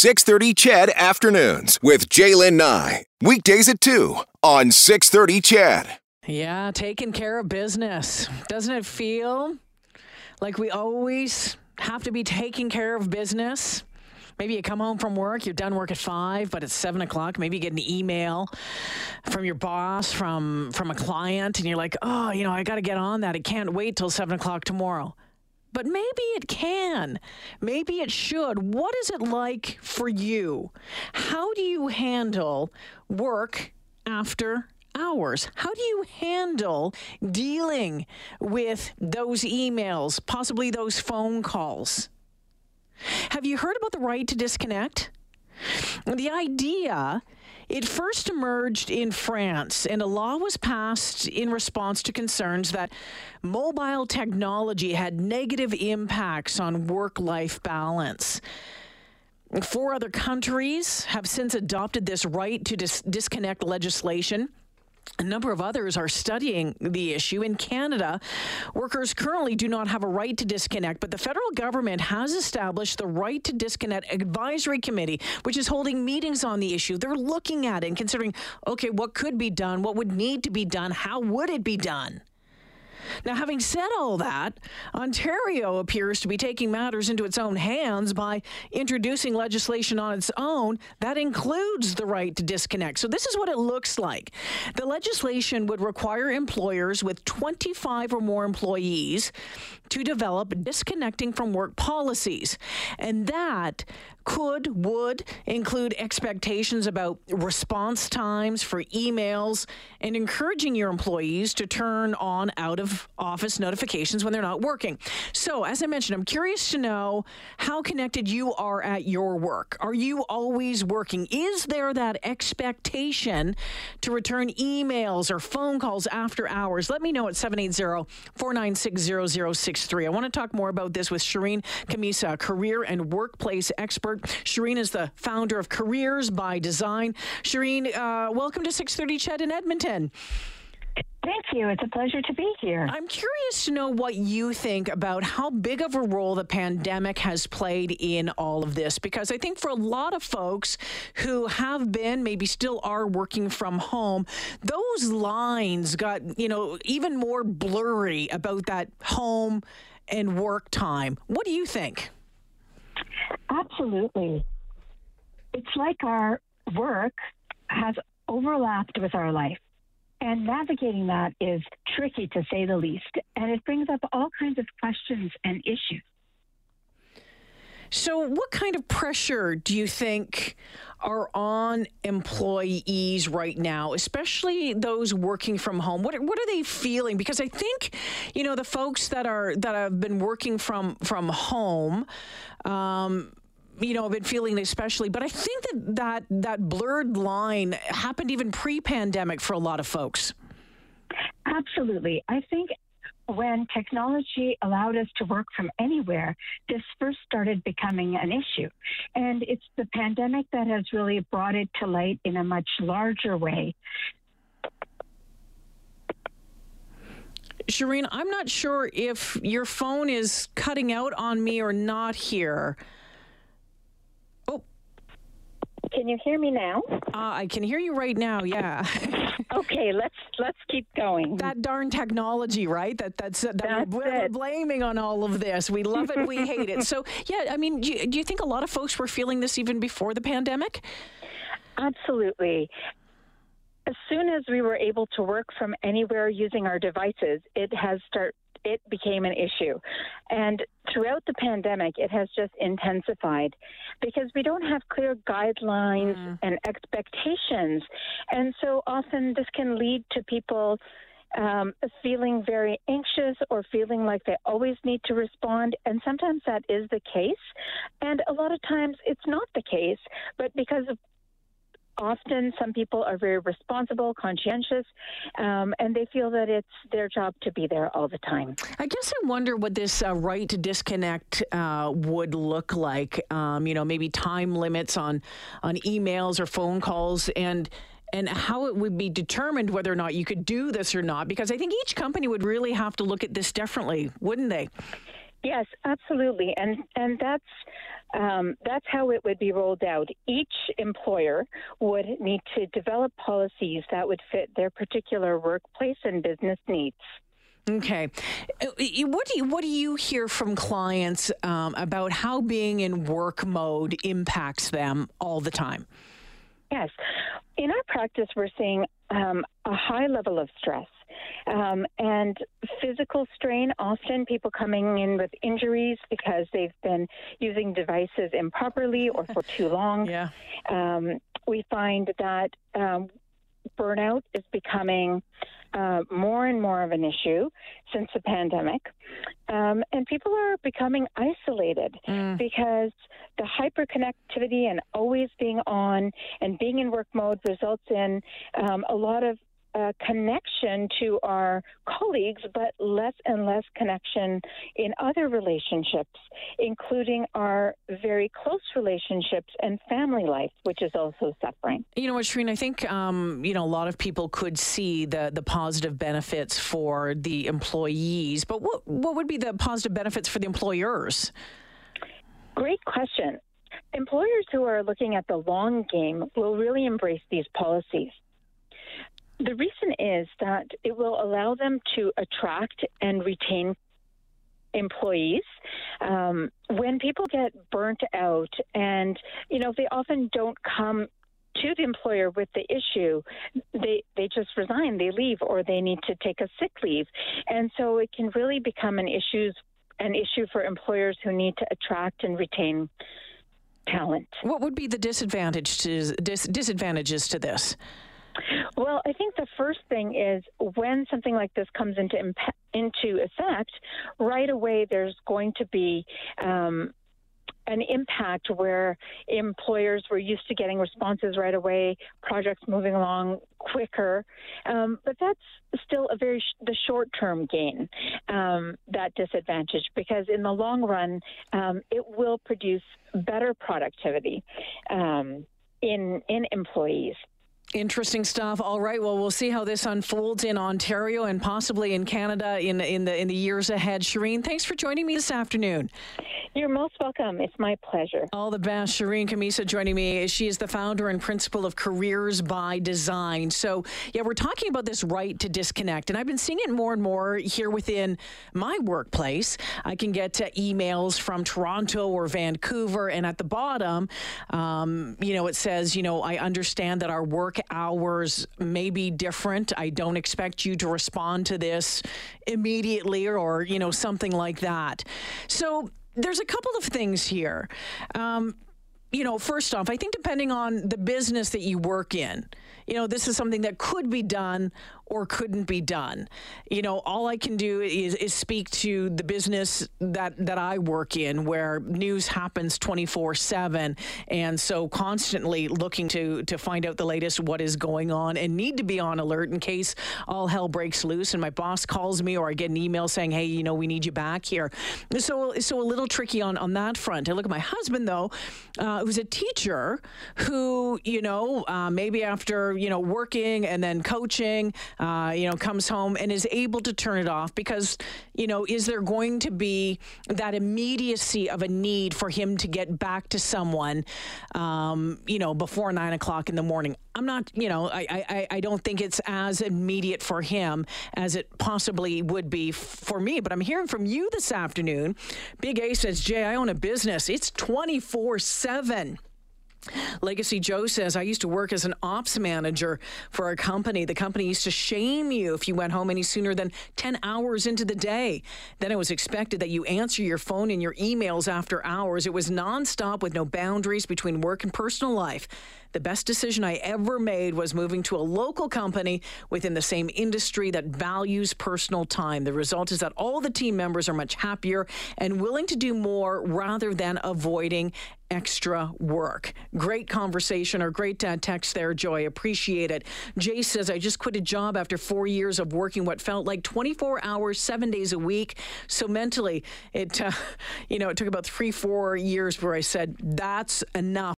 630 CHED Afternoons with J'lyn Nye. Weekdays at 2 on 630 CHED. Yeah, taking care of business. Doesn't it feel like we always have to be taking care of business? Maybe you come home from work, you're done work at five, but it's seven o'clock. Maybe you get an email from your boss, from from a client, and you're like, oh, you know, I got to get on that. It can't wait till seven o'clock tomorrow. But maybe it can. Maybe it should. What is it like for you? How do you handle work after hours. How do you handle dealing with those emails, possibly those phone calls? Have you heard about the right to disconnect? The idea it first emerged in France, and a law was passed in response to concerns that mobile technology had negative impacts on work life balance. Four other countries have since adopted this right to dis- disconnect legislation. A number of others are studying the issue. In Canada, workers currently do not have a right to disconnect, but the federal government has established the Right to Disconnect Advisory Committee, which is holding meetings on the issue. They're looking at it and considering okay, what could be done, what would need to be done, how would it be done? Now, having said all that, Ontario appears to be taking matters into its own hands by introducing legislation on its own that includes the right to disconnect. So, this is what it looks like. The legislation would require employers with 25 or more employees to develop disconnecting from work policies. And that could, would include expectations about response times for emails and encouraging your employees to turn on out of office notifications when they're not working. So, as I mentioned, I'm curious to know how connected you are at your work. Are you always working? Is there that expectation to return emails or phone calls after hours? Let me know at 780 496 0063. I want to talk more about this with Shirin Khamisa, career and workplace expert Shirin is the founder of Careers by Design. Shirin, uh, welcome to 630 CHED in Edmonton. Thank you. It's a pleasure to be here. I'm curious to know what you think about how big of a role the pandemic has played in all of this, because I think for a lot of folks who have been, maybe still are working from home, those lines got, you know, even more blurry about that home and work time. What do you think? Absolutely. It's like our work has overlapped with our life. And navigating that is tricky to say the least. And it brings up all kinds of questions and issues. So, what kind of pressure do you think are on employees right now, especially those working from home? What what are they feeling? Because I think, you know, the folks that are that have been working from from home. Um, you know, I've been feeling especially, but I think that that, that blurred line happened even pre-pandemic for a lot of folks. Absolutely. I think when technology allowed us to work from anywhere, this first started becoming an issue. And it's the pandemic that has really brought it to light in a much larger way. Shirin, I'm not sure if your phone is cutting out on me or not here. Can you hear me now? Uh, I can hear you right now. Yeah. okay, let's let's keep going. That darn technology, right? That that's, that that's we're, we're, blaming on all of this. We love it, we hate it. So yeah, I mean, do you, do you think a lot of folks were feeling this even before the pandemic? Absolutely as soon as we were able to work from anywhere using our devices, it has start it became an issue. And throughout the pandemic, it has just intensified because we don't have clear guidelines mm. and expectations. And so often this can lead to people um, feeling very anxious or feeling like they always need to respond. And sometimes that is the case. And a lot of times it's not the case. But because of often some people are very responsible, conscientious, um, and they feel that it's their job to be there all the time. I guess I wonder what this uh, right to disconnect uh, would look like. Um, you know, maybe time limits on on emails or phone calls, and and how it would be determined whether or not you could do this or not. Because I think each company would really have to look at this differently, wouldn't they? Yes, absolutely, and and that's um, that's how it would be rolled out. Each employer would need to develop policies that would fit their particular workplace and business needs. Okay, uh, what do you what do you hear from clients um, about how being in work mode impacts them all the time? Yes, in our practice, we're seeing um, a high level of stress. Um, and physical strain, often people coming in with injuries because they've been using devices improperly or for too long. Yeah. Um, we find that um, burnout is becoming uh, more and more of an issue since the pandemic. Um, and people are becoming isolated mm. because the hyperconnectivity and always being on and being in work mode results in um, a lot of uh, connection to our colleagues, but less and less connection in other relationships, including our very close relationships and family life, which is also suffering. You know what, Shirin, I think um, you know a lot of people could see the the positive benefits for the employees, but what what would be the positive benefits for the employers? Great question. Employers who are looking at the long game will really embrace these policies. The reason is that it will allow them to attract and retain employees. Um, when people get burnt out, and you know, they often don't come to the employer with the issue, they they just resign, they leave, or they need to take a sick leave, and so it can really become an issues an issue for employers who need to attract and retain talent. What would be the disadvantage to dis- disadvantages to this? Well, I think the first thing is when something like this comes into imp- into effect, right away there's going to be um, an impact where employers were used to getting responses right away, projects moving along quicker. Um, but that's still a very sh- the short term gain, um, that disadvantage, because in the long run, um, it will produce better productivity um, in in employees. Interesting stuff. All right. Well, we'll see how this unfolds in Ontario and possibly in Canada in in the in the years ahead. Shirin, thanks for joining me this afternoon. You're most welcome. It's my pleasure. All the best. Shirin Khamisa joining me. She is the founder and principal of Careers by Design. So, yeah, we're talking about this right to disconnect. And I've been seeing it more and more here within my workplace. I can get uh, emails from Toronto or Vancouver. And at the bottom, um, you know, it says, you know, I understand that our work hours may be different. I don't expect you to respond to this immediately or, or you know, something like that. So, there's a couple of things here. Um, you know, first off, I think depending on the business that you work in, you know, this is something that could be done or couldn't be done. You know, all I can do is, is speak to the business that, that I work in where news happens 24 7. And so constantly looking to, to find out the latest, what is going on, and need to be on alert in case all hell breaks loose and my boss calls me or I get an email saying, hey, you know, we need you back here. So, so a little tricky on, on that front. I look at my husband, though, uh, who's a teacher who, you know, uh, maybe after, you know, working and then coaching, uh, you know, comes home and is able to turn it off because, you know, is there going to be that immediacy of a need for him to get back to someone, um, you know, before nine o'clock in the morning? I'm not, you know, I, I, I don't think it's as immediate for him as it possibly would be for me. But I'm hearing from you this afternoon. Big A says, Jay, I own a business. It's 24 7. Legacy Joe says, I used to work as an ops manager for a company. The company used to shame you if you went home any sooner than 10 hours into the day. Then it was expected that you answer your phone and your emails after hours. It was nonstop with no boundaries between work and personal life. The best decision I ever made was moving to a local company within the same industry that values personal time. The result is that all the team members are much happier and willing to do more rather than avoiding extra work. Great conversation or great uh, text there, Joy. Appreciate it. Jay says, I just quit a job after four years of working what felt like 24 hours, seven days a week. So mentally, it, uh, you know, it took about three, four years where I said, that's enough.